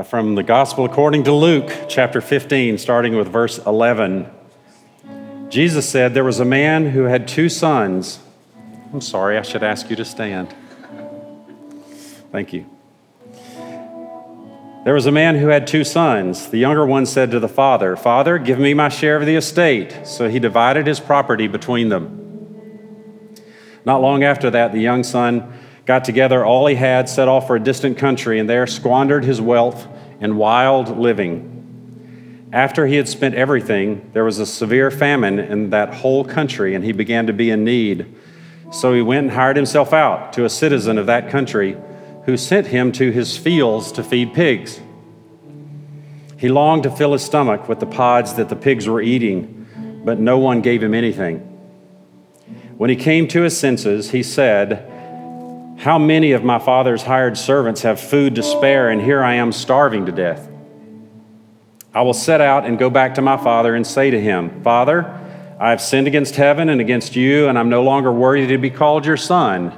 uh, from the Gospel according to Luke, chapter 15, starting with verse 11. Jesus said, There was a man who had two sons. I'm sorry, I should ask you to stand. Thank you. There was a man who had two sons. The younger one said to the father, Father, give me my share of the estate. So he divided his property between them. Not long after that, the young son got together all he had, set off for a distant country, and there squandered his wealth in wild living. After he had spent everything, there was a severe famine in that whole country, and he began to be in need. So he went and hired himself out to a citizen of that country who sent him to his fields to feed pigs. He longed to fill his stomach with the pods that the pigs were eating, but no one gave him anything. When he came to his senses, he said, how many of my father's hired servants have food to spare, and here I am starving to death? I will set out and go back to my father and say to him, Father, I have sinned against heaven and against you, and I'm no longer worthy to be called your son.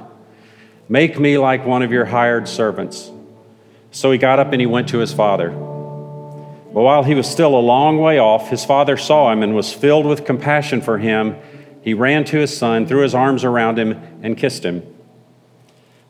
Make me like one of your hired servants. So he got up and he went to his father. But while he was still a long way off, his father saw him and was filled with compassion for him. He ran to his son, threw his arms around him, and kissed him.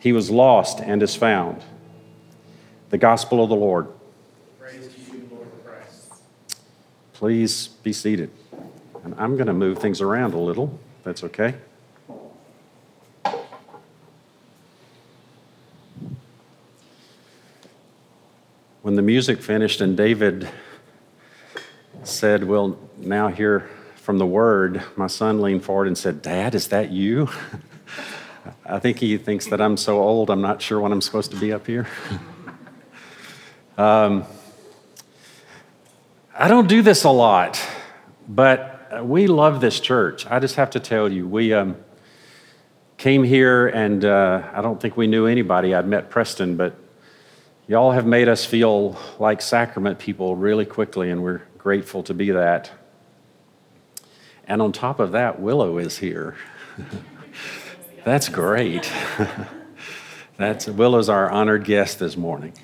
he was lost and is found. The gospel of the Lord. Praise to you, Lord Christ. Please be seated. And I'm going to move things around a little. That's okay. When the music finished and David said, We'll now hear from the word, my son leaned forward and said, Dad, is that you? I think he thinks that I'm so old, I'm not sure when I'm supposed to be up here. um, I don't do this a lot, but we love this church. I just have to tell you, we um, came here and uh, I don't think we knew anybody. I'd met Preston, but y'all have made us feel like sacrament people really quickly, and we're grateful to be that. And on top of that, Willow is here. That's great. That's Willow's our honored guest this morning.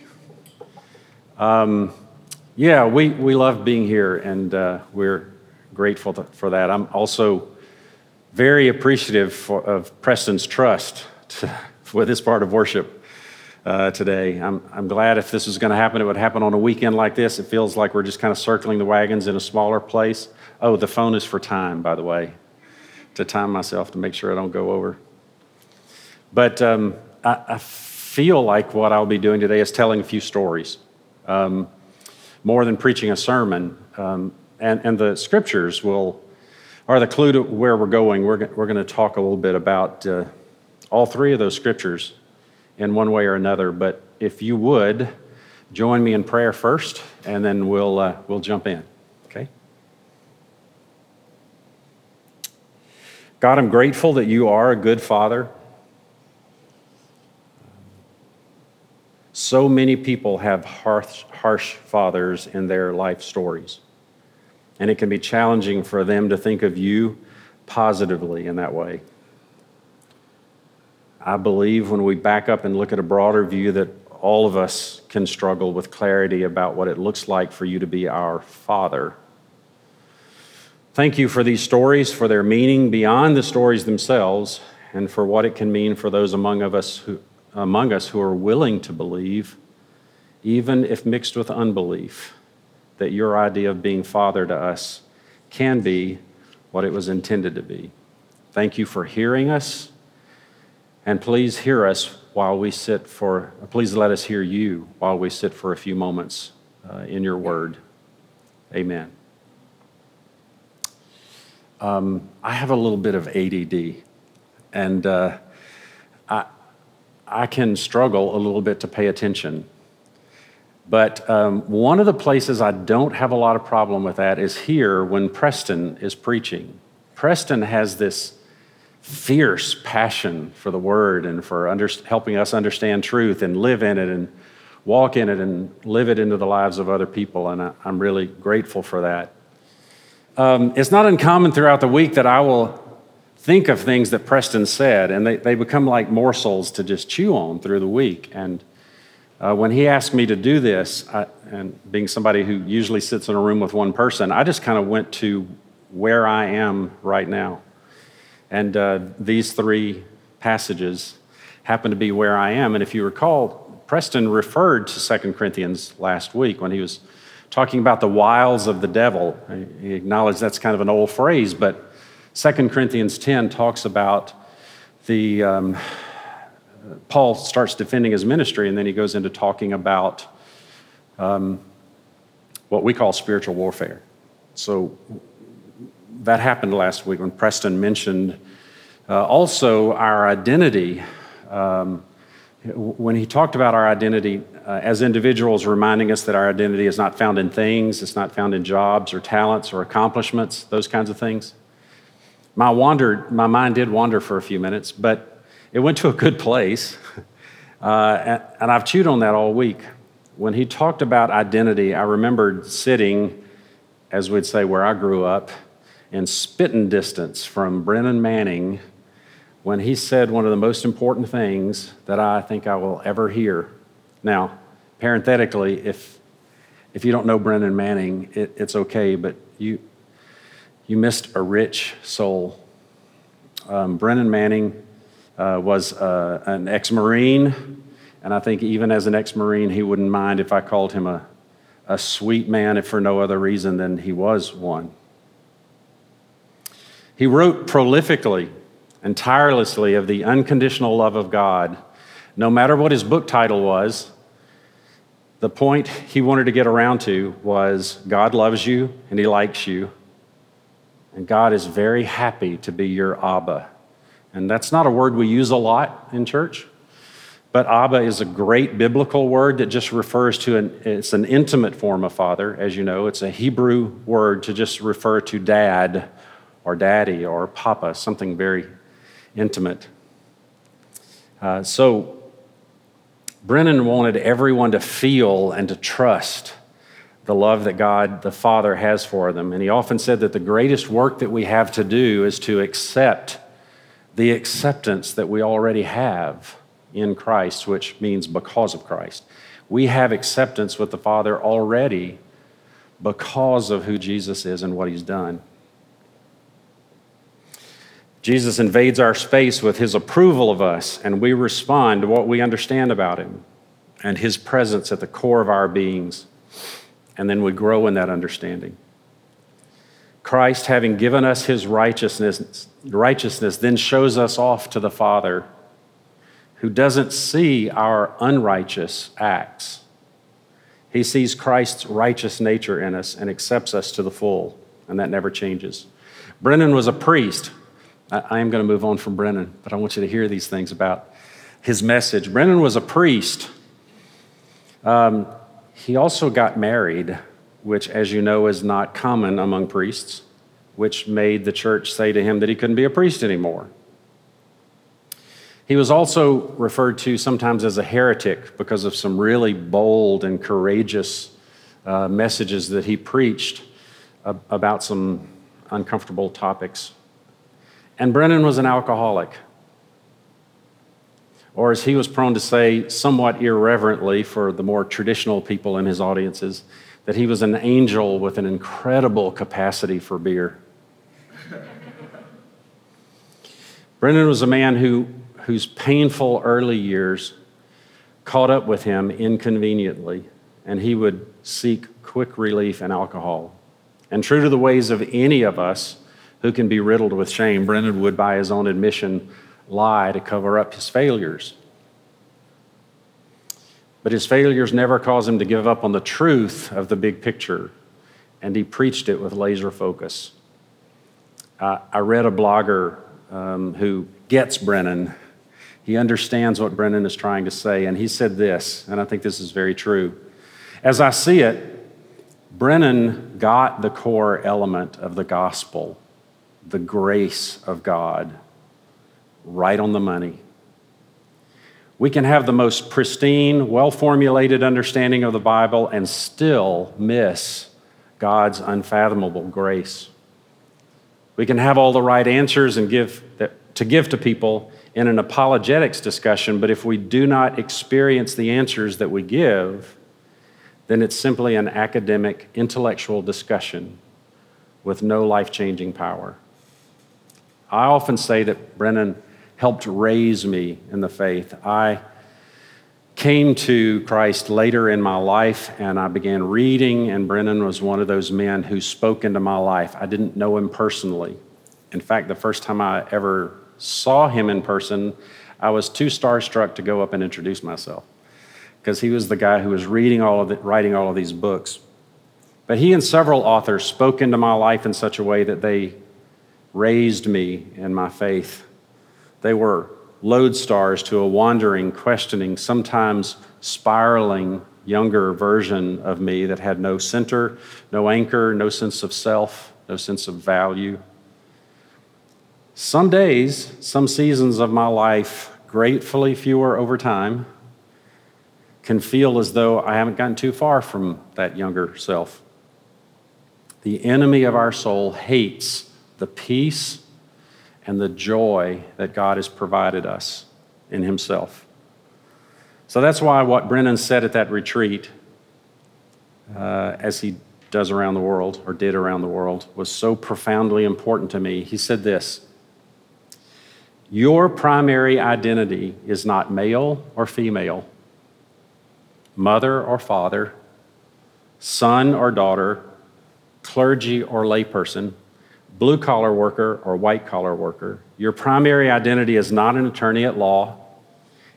Um, yeah, we, we love being here, and uh, we're grateful to, for that. I'm also very appreciative for, of Preston's trust to, for this part of worship uh, today. I'm, I'm glad if this was going to happen, it would happen on a weekend like this. It feels like we're just kind of circling the wagons in a smaller place. Oh, the phone is for time, by the way, to time myself to make sure I don't go over. But um, I, I, feel like what I'll be doing today is telling a few stories, um, more than preaching a sermon. Um, and, and the scriptures will are the clue to where we're going. We're, we're going to talk a little bit about uh, all three of those scriptures in one way or another. But if you would, join me in prayer first, and then we'll, uh, we'll jump in. Okay? God, I'm grateful that you are a good father. So many people have harsh, harsh fathers in their life stories. and it can be challenging for them to think of you positively in that way. I believe when we back up and look at a broader view that all of us can struggle with clarity about what it looks like for you to be our Father. Thank you for these stories, for their meaning beyond the stories themselves, and for what it can mean for those among, of us who, among us who are willing to believe, even if mixed with unbelief, that your idea of being Father to us can be what it was intended to be. Thank you for hearing us, and please hear us while we sit for, please let us hear you while we sit for a few moments uh, in your word. Amen. Um, I have a little bit of ADD, and uh, I can struggle a little bit to pay attention. But um, one of the places I don't have a lot of problem with that is here when Preston is preaching. Preston has this fierce passion for the word and for under, helping us understand truth and live in it and walk in it and live it into the lives of other people. And I, am really grateful for that. Um, it's not uncommon throughout the week that I will think of things that Preston said, and they, they become like morsels to just chew on through the week. And uh, when he asked me to do this, I, and being somebody who usually sits in a room with one person, I just kind of went to where I am right now. And uh, these three passages happen to be where I am. And if you recall, Preston referred to 2 Corinthians last week when he was talking about the wiles of the devil. He acknowledged that's kind of an old phrase, but 2 Corinthians 10 talks about the. Um, Paul starts defending his ministry, and then he goes into talking about um, what we call spiritual warfare. So that happened last week when Preston mentioned uh, also our identity. Um, when he talked about our identity uh, as individuals, reminding us that our identity is not found in things, it's not found in jobs or talents or accomplishments, those kinds of things. My, wandered, my mind did wander for a few minutes, but it went to a good place. Uh, and, and I've chewed on that all week. When he talked about identity, I remembered sitting, as we'd say, where I grew up in spitting distance from Brennan Manning when he said one of the most important things that I think I will ever hear. Now, parenthetically, if, if you don't know Brennan Manning, it, it's okay, but you, you missed a rich soul. Um, Brennan Manning uh, was uh, an ex Marine, and I think even as an ex Marine, he wouldn't mind if I called him a, a sweet man, if for no other reason than he was one. He wrote prolifically and tirelessly of the unconditional love of God. No matter what his book title was, the point he wanted to get around to was God loves you and he likes you, and God is very happy to be your Abba. And that's not a word we use a lot in church, but Abba is a great biblical word that just refers to an it's an intimate form of father, as you know. It's a Hebrew word to just refer to dad or daddy or papa, something very intimate. Uh, so, Brennan wanted everyone to feel and to trust the love that God the Father has for them. And he often said that the greatest work that we have to do is to accept the acceptance that we already have in Christ, which means because of Christ. We have acceptance with the Father already because of who Jesus is and what he's done. Jesus invades our space with his approval of us, and we respond to what we understand about him and his presence at the core of our beings. And then we grow in that understanding. Christ, having given us his righteousness, righteousness, then shows us off to the Father, who doesn't see our unrighteous acts. He sees Christ's righteous nature in us and accepts us to the full, and that never changes. Brennan was a priest I, I am going to move on from Brennan, but I want you to hear these things about his message. Brennan was a priest. Um, he also got married, which, as you know, is not common among priests, which made the church say to him that he couldn't be a priest anymore. He was also referred to sometimes as a heretic because of some really bold and courageous uh, messages that he preached about some uncomfortable topics. And Brennan was an alcoholic. Or, as he was prone to say, somewhat irreverently for the more traditional people in his audiences, that he was an angel with an incredible capacity for beer. Brennan was a man who, whose painful early years caught up with him inconveniently, and he would seek quick relief in alcohol. And true to the ways of any of us who can be riddled with shame, Brennan would, by his own admission, lie to cover up his failures. But his failures never caused him to give up on the truth of the big picture, and he preached it with laser focus. Uh, I read a blogger um, who gets Brennan. He understands what Brennan is trying to say, and he said this, and I think this is very true. As I see it, Brennan got the core element of the gospel, the grace of God, right on the money. We can have the most pristine, well formulated understanding of the Bible and still miss God's unfathomable grace. We can have all the right answers and give to give to people in an apologetics discussion, but if we do not experience the answers that we give, then it's simply an academic, intellectual discussion with no life changing power. I often say that Brennan helped raise me in the faith. I came to Christ later in my life and I began reading, and Brennan was one of those men who spoke into my life. I didn't know him personally. In fact, the first time I ever saw him in person, I was too starstruck to go up and introduce myself because he was the guy who was reading all of the, writing all of these books. But he and several authors spoke into my life in such a way that they raised me in my faith. They were lodestars to a wandering, questioning, sometimes spiraling younger version of me that had no center, no anchor, no sense of self, no sense of value. Some days, some seasons of my life, gratefully fewer over time, can feel as though I haven't gotten too far from that younger self. The enemy of our soul hates the peace and the joy that God has provided us in Himself. So that's why what Brennan said at that retreat, uh, as he does around the world, or did around the world, was so profoundly important to me. He said this Your primary identity is not male or female, mother or father, son or daughter, clergy or layperson blue collar worker or white collar worker. Your primary identity is not an attorney at law,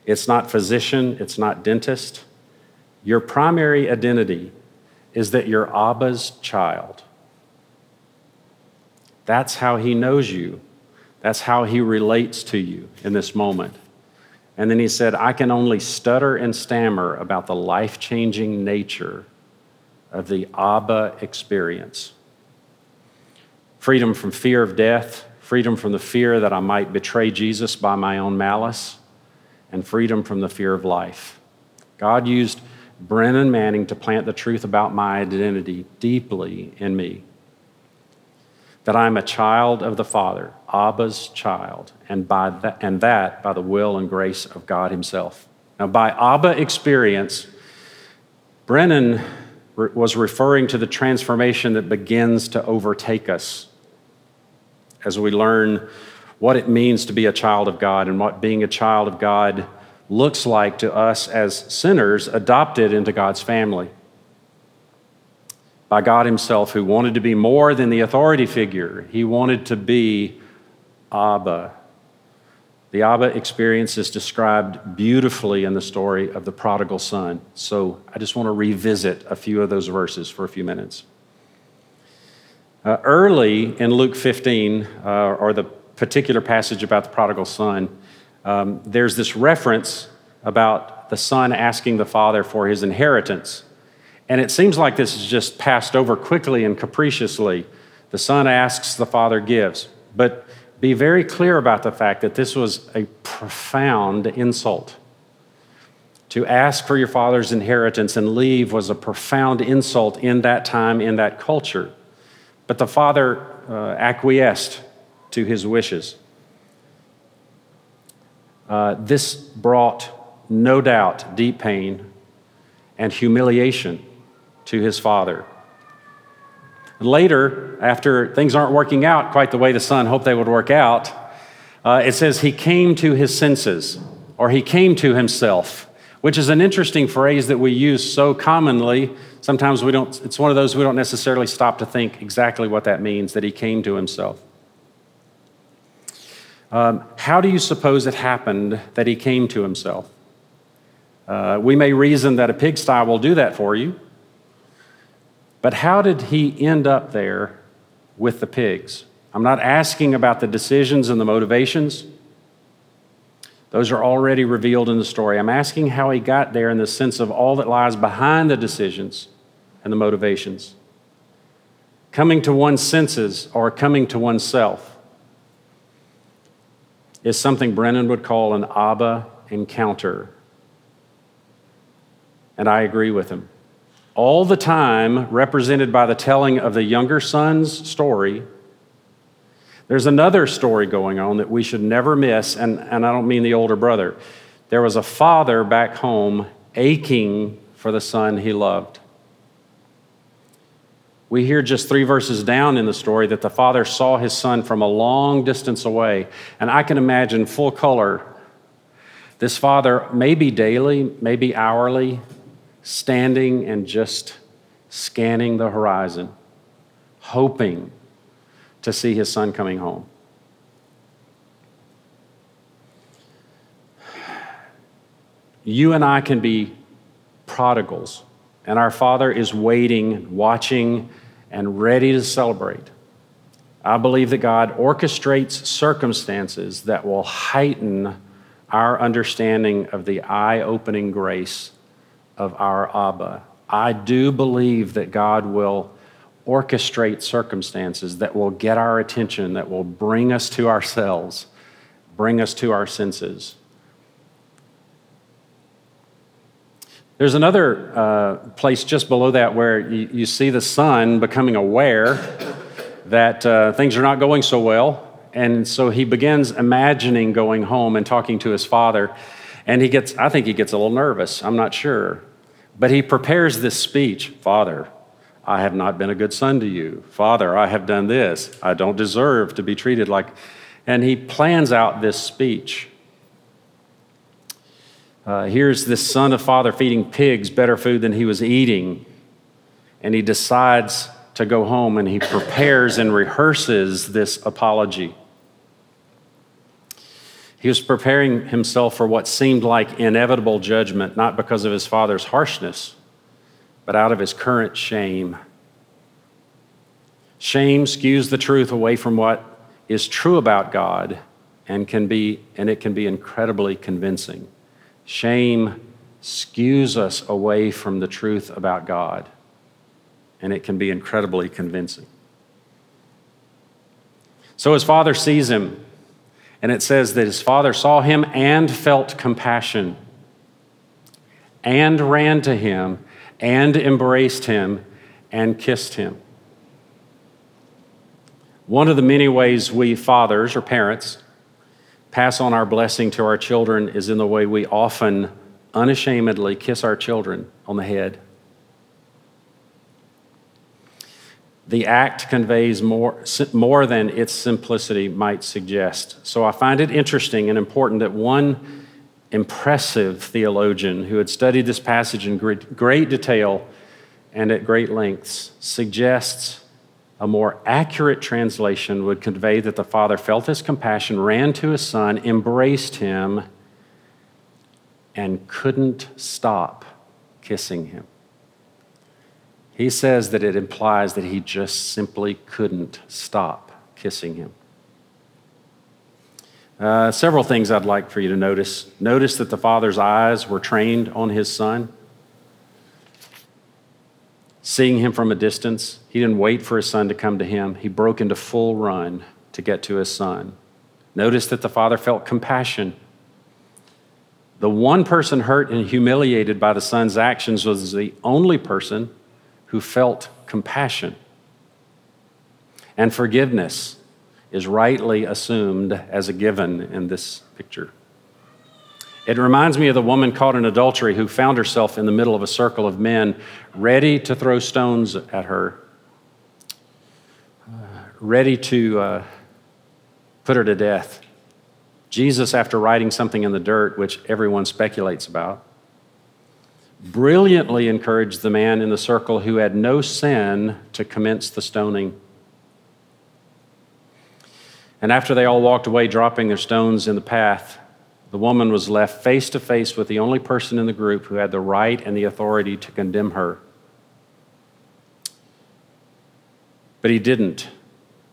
it's not physician, it's not dentist. Your primary identity is that you're Abba's child. That's how he knows you. That's how he relates to you in this moment. And then he said, I can only stutter and stammer about the life changing nature of the Abba experience freedom from fear of death, freedom from the fear that I might betray Jesus by my own malice, and freedom from the fear of life. God used Brennan Manning to plant the truth about my identity deeply in me. That I'm a child of the Father, Abba's child, and, by that, and that by the will and grace of God Himself. Now, by Abba experience, Brennan was referring to the transformation that begins to overtake us as we learn what it means to be a child of God and what being a child of God looks like to us as sinners adopted into God's family by God Himself, who wanted to be more than the authority figure. He wanted to be Abba. The Abba experience is described beautifully in the story of the prodigal son. So I just want to revisit a few of those verses for a few minutes. Uh, early in Luke 15, uh, or the particular passage about the prodigal son, um, there's this reference about the son asking the father for his inheritance. And it seems like this is just passed over quickly and capriciously. The son asks, the father gives. But be very clear about the fact that this was a profound insult. To ask for your father's inheritance and leave was a profound insult in that time, in that culture. But the father uh, acquiesced to his wishes. Uh, this brought, no doubt, deep pain and humiliation to his father. Later, after things aren't working out quite the way the son hoped they would work out, uh, it says he came to his senses, or he came to himself, which is an interesting phrase that we use so commonly. Sometimes we don't, it's one of those we don't necessarily stop to think exactly what that means, that he came to himself. Um, how do you suppose it happened that he came to himself? Uh, we may reason that a pigsty will do that for you, but how did he end up there with the pigs? I'm not asking about the decisions and the motivations. Those are already revealed in the story. I'm asking how he got there in the sense of all that lies behind the decisions and the motivations. Coming to one's senses or coming to oneself is something Brennan would call an Abba encounter. And I agree with him. All the time, represented by the telling of the younger son's story, there's another story going on that we should never miss, and, and I don't mean the older brother. There was a father back home aching for the son he loved. We hear just three verses down in the story that the father saw his son from a long distance away. And I can imagine full color this father, maybe daily, maybe hourly, standing and just scanning the horizon, hoping to see his son coming home. You and I can be prodigals, and our Father is waiting, watching, and ready to celebrate. I believe that God orchestrates circumstances that will heighten our understanding of the eye opening grace of our Abba. I do believe that God will orchestrate circumstances that will get our attention, that will bring us to ourselves, bring us to our senses. There's another uh, place just below that where you, you, see the son becoming aware that uh, things are not going so well. And so he begins imagining going home and talking to his father. And he gets, I think he gets a little nervous. I'm not sure. But he prepares this speech Father, I have not been a good son to you. Father, I have done this. I don't deserve to be treated like. And he plans out this speech. Uh, here's this son of father feeding pigs better food than he was eating. And he decides to go home and he prepares and rehearses this apology. He was preparing himself for what seemed like inevitable judgment, not because of his father's harshness, but out of his current shame. Shame skews the truth away from what is true about God and can be and it can be incredibly convincing. Shame skews us away from the truth about God and it can be incredibly convincing. So his father sees him and it says that his father saw him and felt compassion and ran to him and embraced him and kissed him. One of the many ways we fathers or parents pass on our blessing to our children is in the way we often unashamedly kiss our children on the head. The act conveys more, more than its simplicity might suggest. So I find it interesting and important that one impressive theologian who had studied this passage in great detail and at great lengths, suggests a more accurate translation would convey that the father felt his compassion, ran to his son, embraced him, and couldn't stop kissing him. He says that it implies that he just simply couldn't stop kissing him. Uh, several things I'd like for you to notice. Notice that the father's eyes were trained on his son. Seeing him from a distance, he didn't wait for his son to come to him. He broke into full run to get to his son. Notice that the father felt compassion. The one person hurt and humiliated by the son's actions was the only person who felt compassion. and forgiveness is rightly assumed as a given in this picture. It reminds me of the woman caught in adultery who found herself in the middle of a circle of men ready to throw stones at her, ready to uh, put her to death. Jesus, after writing something in the dirt, which everyone speculates about, brilliantly encouraged the man in the circle who had no sin to commence the stoning. And after they all walked away, dropping their stones in the path, the woman was left face to face with the only person in the group who had the right and the authority to condemn her. But he didn't.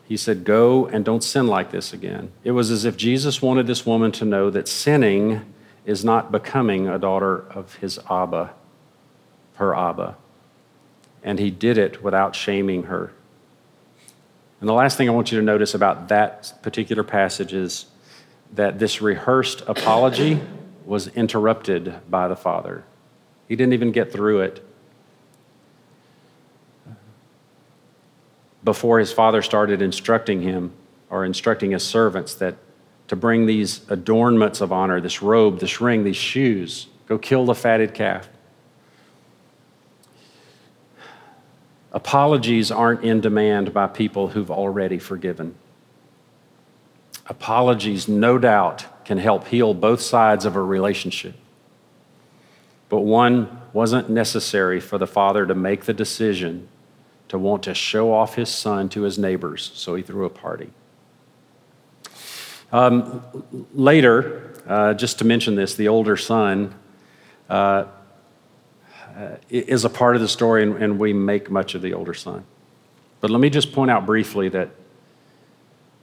He said, Go and don't sin like this again. It was as if Jesus wanted this woman to know that sinning is not becoming a daughter of his Abba, her Abba. And he did it without shaming her. And the last thing I want you to notice about that particular passage is that this rehearsed apology was interrupted by the Father. He didn't even get through it before his father started instructing him or instructing his servants that to bring these adornments of honor, this robe, this ring, these shoes, go kill the fatted calf. Apologies aren't in demand by people who've already forgiven. Apologies, no doubt, can help heal both sides of a relationship. But one wasn't necessary for the father to make the decision to want to show off his son to his neighbors, so he threw a party. Um, later, uh, just to mention this, the older son uh, Uh, is a part of the story, and, and we make much of the older son. But let me just point out briefly that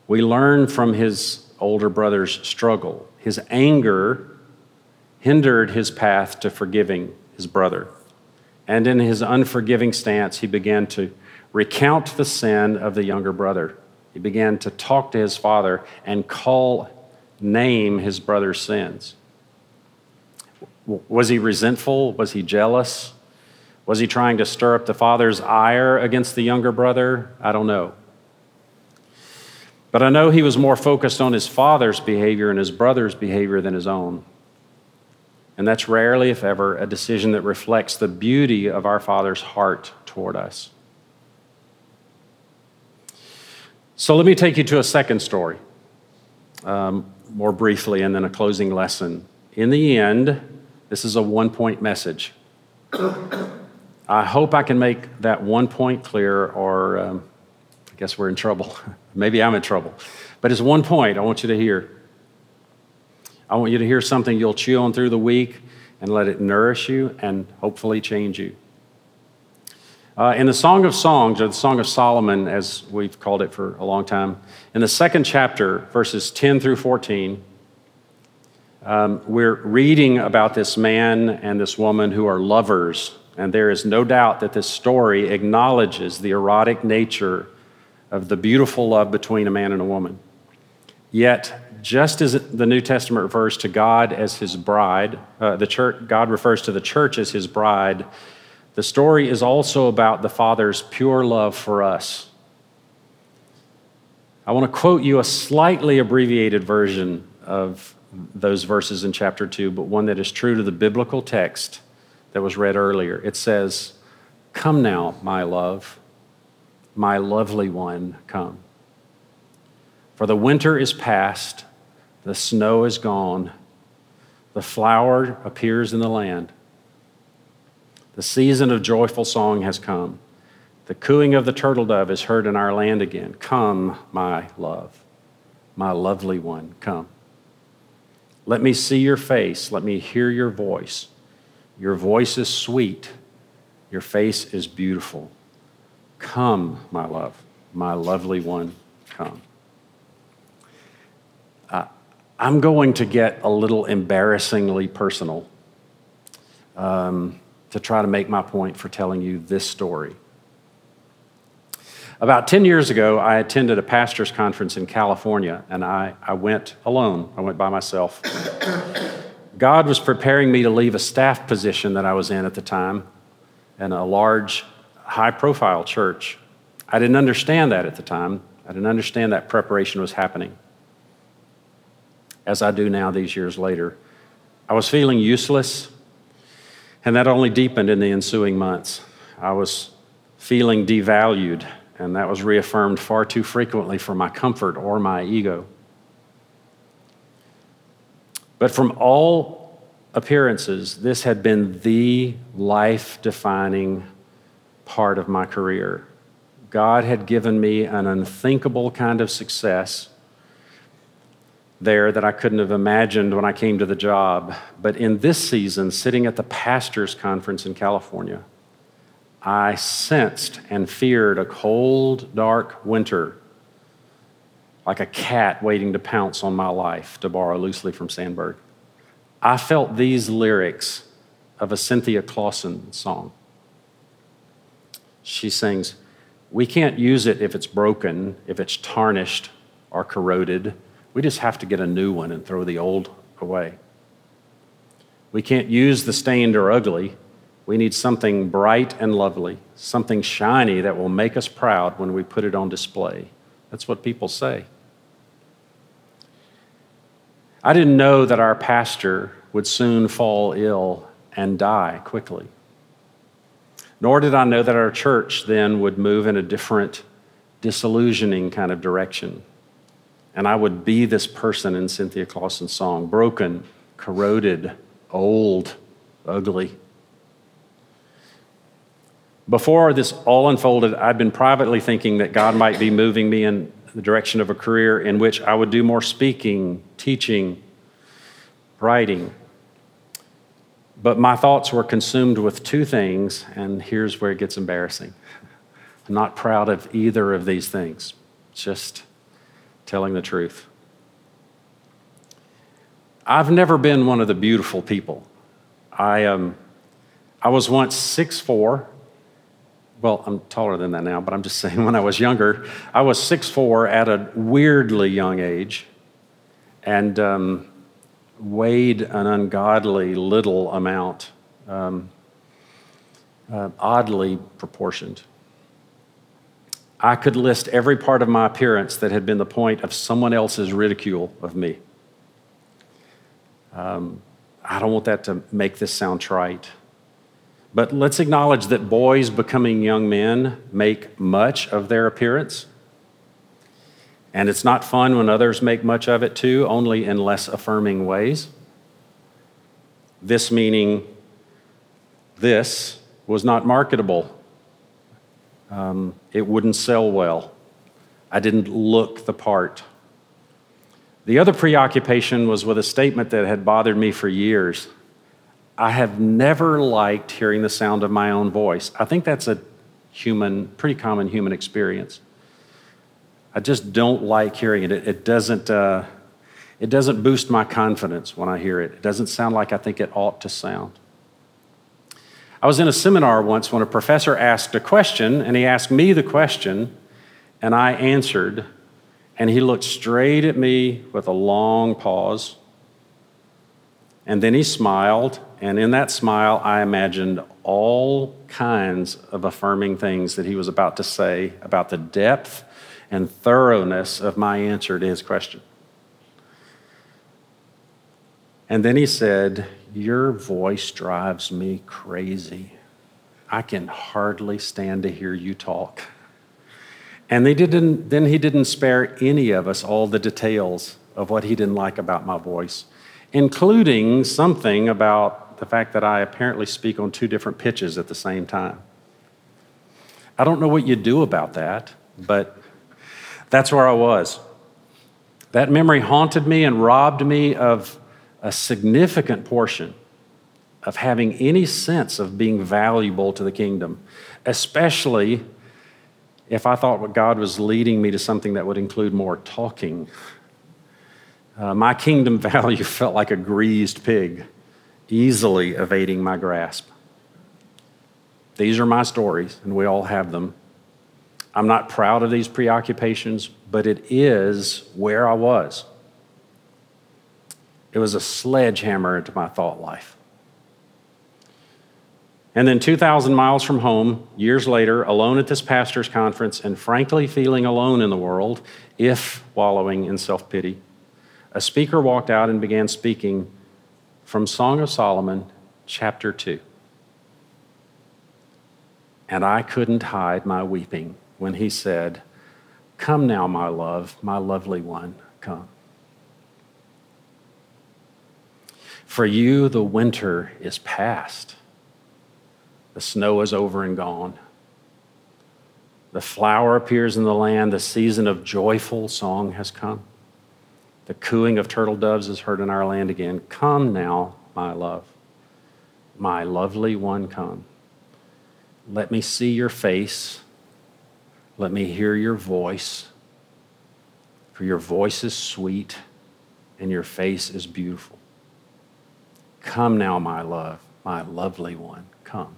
we learn from his older brother's struggle. His anger hindered his path to forgiving his brother. And in his unforgiving stance, he began to recount the sin of the younger brother. He began to talk to his father and call, name his brother's sins. Was he resentful? Was he jealous? Was he trying to stir up the father's ire against the younger brother? I don't know. But I know he was more focused on his father's behavior and his brother's behavior than his own. And that's rarely, if ever, a decision that reflects the beauty of our Father's heart toward us. So let me take you to a second story, um, more briefly, and then a closing lesson. In the end, this is a one point message. I hope I can make that one point clear, or um, I guess we're in trouble. Maybe I'm in trouble. But it's one point I want you to hear. I want you to hear something you'll chew on through the week and let it nourish you and hopefully change you. Uh, in the Song of Songs, or the Song of Solomon, as we've called it for a long time, in the second chapter, verses 10 through 14, um, we're reading about this man and this woman who are lovers. And there is no doubt that this story acknowledges the erotic nature of the beautiful love between a man and a woman. Yet, just as the New Testament refers to God as his bride, uh, the church, God refers to the church as his bride, the story is also about the Father's pure love for us. I want to quote you a slightly abbreviated version of those verses in chapter 2, but one that is true to the biblical text that was read earlier. It says, Come now, my love my lovely one, come. For the winter is past, the snow is gone, the flower appears in the land. The season of joyful song has come. The cooing of the turtle dove is heard in our land again. Come, my love, my lovely one, come. Let me see your face. Let me hear your voice. Your voice is sweet. Your face is beautiful. Come, my love, my lovely one, come. Uh, I'm going to get a little embarrassingly personal um, to try to make my point for telling you this story. About 10 years ago, I attended a pastor's conference in California, and I, I went alone. I went by myself. God was preparing me to leave a staff position that I was in at the time in a large high profile church. I didn't understand that at the time. I didn't understand that preparation was happening. As I do now, these years later, I was feeling useless, and that only deepened in the ensuing months. I was feeling devalued, and that was reaffirmed far too frequently for my comfort or my ego. But from all appearances, this had been the life defining part of my career. God had given me an unthinkable kind of success there that I couldn't have imagined when I came to the job. But in this season, sitting at the pastors' conference in California, I sensed and feared a cold, dark winter, like a cat waiting to pounce on my life, to borrow loosely from Sandburg. I felt these lyrics of a Cynthia Clawson song. She sings, We can't use it if it's broken, if it's tarnished or corroded. We just have to get a new one and throw the old away. We can't use the stained or ugly. We need something bright and lovely, something shiny that will make us proud when we put it on display. That's what people say. I didn't know that our pastor would soon fall ill and die quickly. Nor did I know that our church then would move in a different, disillusioning kind of direction. And I would be this person in Cynthia Clawson's song broken, corroded, old, ugly. Before this all unfolded, I'd been privately thinking that God might be moving me in the direction of a career in which I would do more speaking, teaching, writing. But my thoughts were consumed with two things, and here's where it gets embarrassing. I'm not proud of either of these things, just telling the truth. I've never been one of the beautiful people. I, um, I was once 6'4 well, I'm taller than that now, but I'm just saying when I was younger, I was 6'4 at a weirdly young age and um, weighed an ungodly little amount, um, uh, oddly proportioned. I could list every part of my appearance that had been the point of someone else's ridicule of me. Um, I don't want that to make this sound trite. But let's acknowledge that boys becoming young men make much of their appearance. And it's not fun when others make much of it too, only in less affirming ways. This meaning, this was not marketable. Um, it wouldn't sell well. I didn't look the part. The other preoccupation was with a statement that had bothered me for years. I have never liked hearing the sound of my own voice. I think that's a human, pretty common human experience. I just don't like hearing it. It, it doesn't, uh, it doesn't boost my confidence when I hear it. It doesn't sound like I think it ought to sound. I was in a seminar once when a professor asked a question, and he asked me the question, and I answered, and he looked straight at me with a long pause. And then he smiled, and in that smile, I imagined all kinds of affirming things that he was about to say about the depth and thoroughness of my answer to his question. And then he said, Your voice drives me crazy. I can hardly stand to hear you talk. And they didn't, then he didn't spare any of us all the details of what he didn't like about my voice including something about the fact that I apparently speak on two different pitches at the same time. I don't know what you'd do about that, but that's where I was. That memory haunted me and robbed me of a significant portion of having any sense of being valuable to the kingdom, especially if I thought what God was leading me to something that would include more talking uh, my kingdom value felt like a greased pig, easily evading my grasp. These are my stories, and we all have them. I'm not proud of these preoccupations, but it is where I was. It was a sledgehammer into my thought life. And then 2,000 miles from home, years later, alone at this pastor's conference, and frankly feeling alone in the world, if wallowing in self pity, a speaker walked out and began speaking from Song of Solomon, chapter 2. And I couldn't hide my weeping when he said, Come now, my love, my lovely one, come. For you, the winter is past. The snow is over and gone. The flower appears in the land. The season of joyful song has come. The cooing of turtle doves is heard in our land again. Come now, my love, my lovely one, come. Let me see your face. Let me hear your voice. For your voice is sweet and your face is beautiful. Come now, my love, my lovely one, come.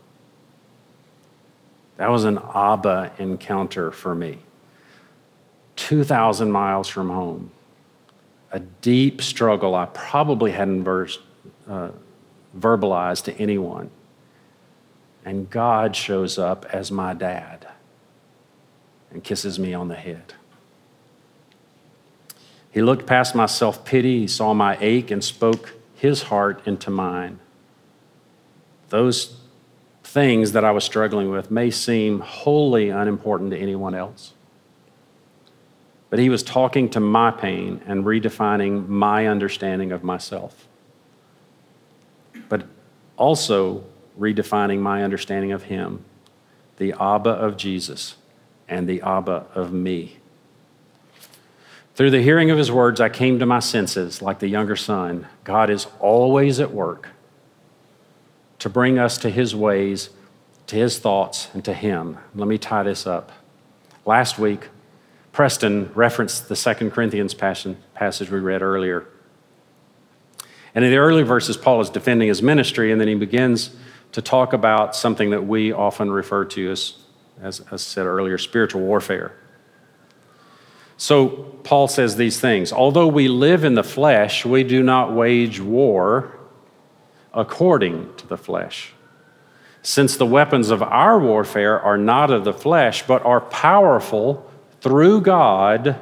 That was an Abba encounter for me. 2,000 miles from home. A deep struggle I probably hadn't versed, uh, verbalized to anyone. And God shows up as my dad and kisses me on the head. He looked past my self pity, he saw my ache, and spoke his heart into mine. Those things that I was struggling with may seem wholly unimportant to anyone else. But he was talking to my pain and redefining my understanding of myself. But also redefining my understanding of him, the Abba of Jesus and the Abba of me. Through the hearing of his words, I came to my senses like the younger son. God is always at work to bring us to his ways, to his thoughts, and to him. Let me tie this up. Last week, Preston referenced the Second Corinthians passage we read earlier. And in the early verses, Paul is defending his ministry, and then he begins to talk about something that we often refer to as, as I said earlier, spiritual warfare. So Paul says these things Although we live in the flesh, we do not wage war according to the flesh. Since the weapons of our warfare are not of the flesh, but are powerful through God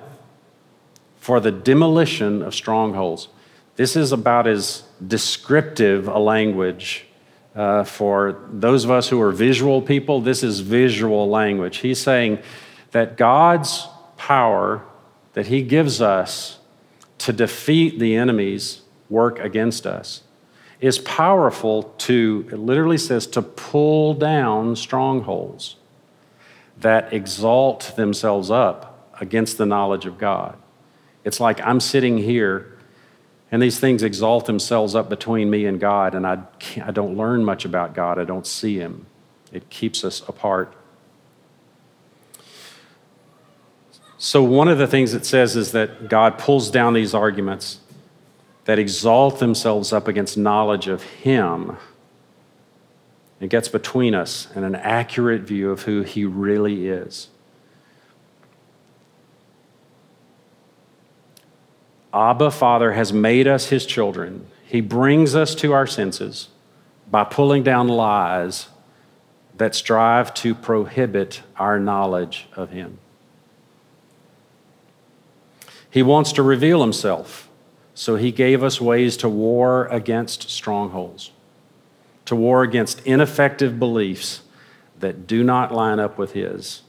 for the demolition of strongholds. This is about as descriptive a language uh, for those of us who are visual people. This is visual language. He's saying that God's power that He gives us to defeat the enemy's work against us is powerful to, it literally says, to pull down strongholds that exalt themselves up against the knowledge of God. It's like I'm sitting here and these things exalt themselves up between me and God, and I, I don't learn much about God. I don't see Him. It keeps us apart. So, one of the things it says is that God pulls down these arguments that exalt themselves up against knowledge of Him. It gets between us and an accurate view of who He really is. Abba, Father, has made us His children. He brings us to our senses by pulling down lies that strive to prohibit our knowledge of Him. He wants to reveal himself. So he gave us ways to war against strongholds, to war against ineffective beliefs that do not line up with his,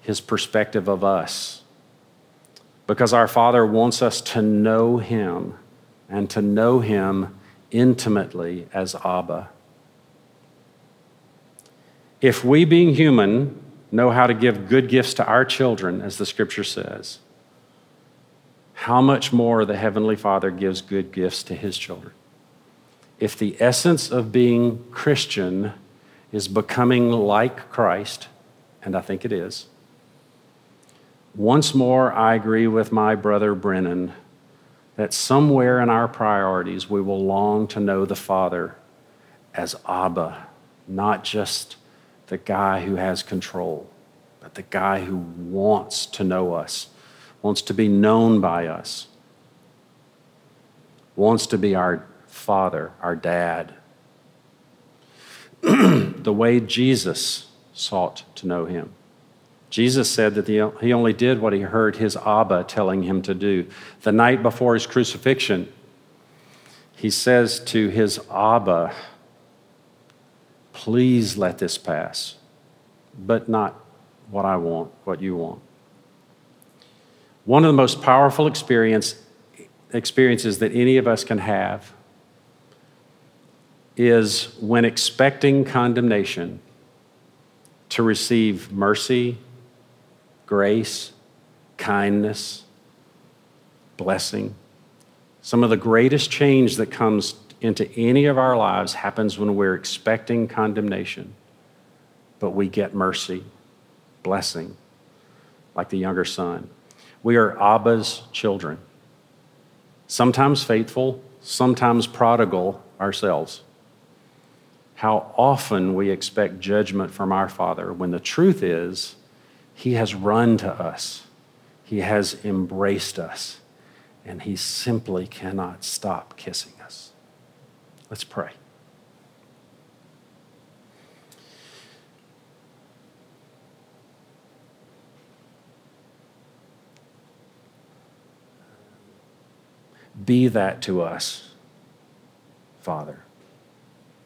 his perspective of us. Because our Father wants us to know him and to know him intimately as Abba. If we, being human, know how to give good gifts to our children, as the scripture says, how much more the Heavenly Father gives good gifts to His children. If the essence of being Christian is becoming like Christ, and I think it is, once more I agree with my brother Brennan that somewhere in our priorities we will long to know the Father as Abba, not just the guy who has control, but the guy who wants to know us wants to be known by us, wants to be our father, our dad. the way Jesus sought to know him. Jesus said that he only did what he heard his Abba telling him to do. The night before his crucifixion, he says to his Abba, Please let this pass, but not what I want, what you want. One of the most powerful experience, experiences that any of us can have is when expecting condemnation to receive mercy, grace, kindness, blessing. Some of the greatest change that comes into any of our lives happens when we're expecting condemnation, but we get mercy, blessing, like the younger son. We are Abba's children, sometimes faithful, sometimes prodigal ourselves. How often we expect judgment from our Father when the truth is, He has run to us, He has embraced us, and He simply cannot stop kissing us. Let's pray. Be that to us, Father.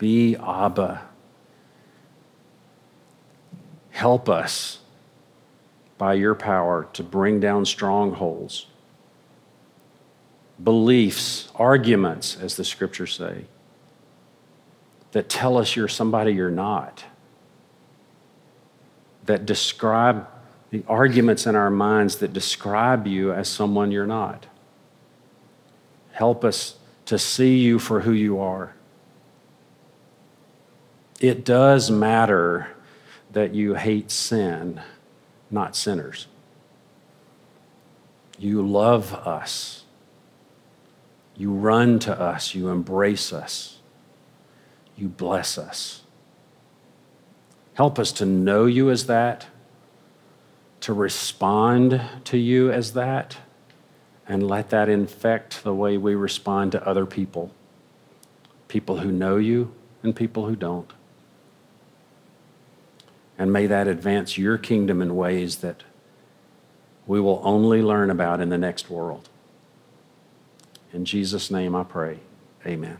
Be Abba. Help us by your power to bring down strongholds, beliefs, arguments, as the scriptures say, that tell us you're somebody you're not, that describe the arguments in our minds that describe you as someone you're not. Help us to see you for who you are. It does matter that you hate sin, not sinners. You love us. You run to us. You embrace us. You bless us. Help us to know you as that, to respond to you as that and let that infect the way we respond to other people people who know you and people who don't. And may that advance your kingdom in ways that we will only learn about in the next world. In Jesus' name I pray. Amen.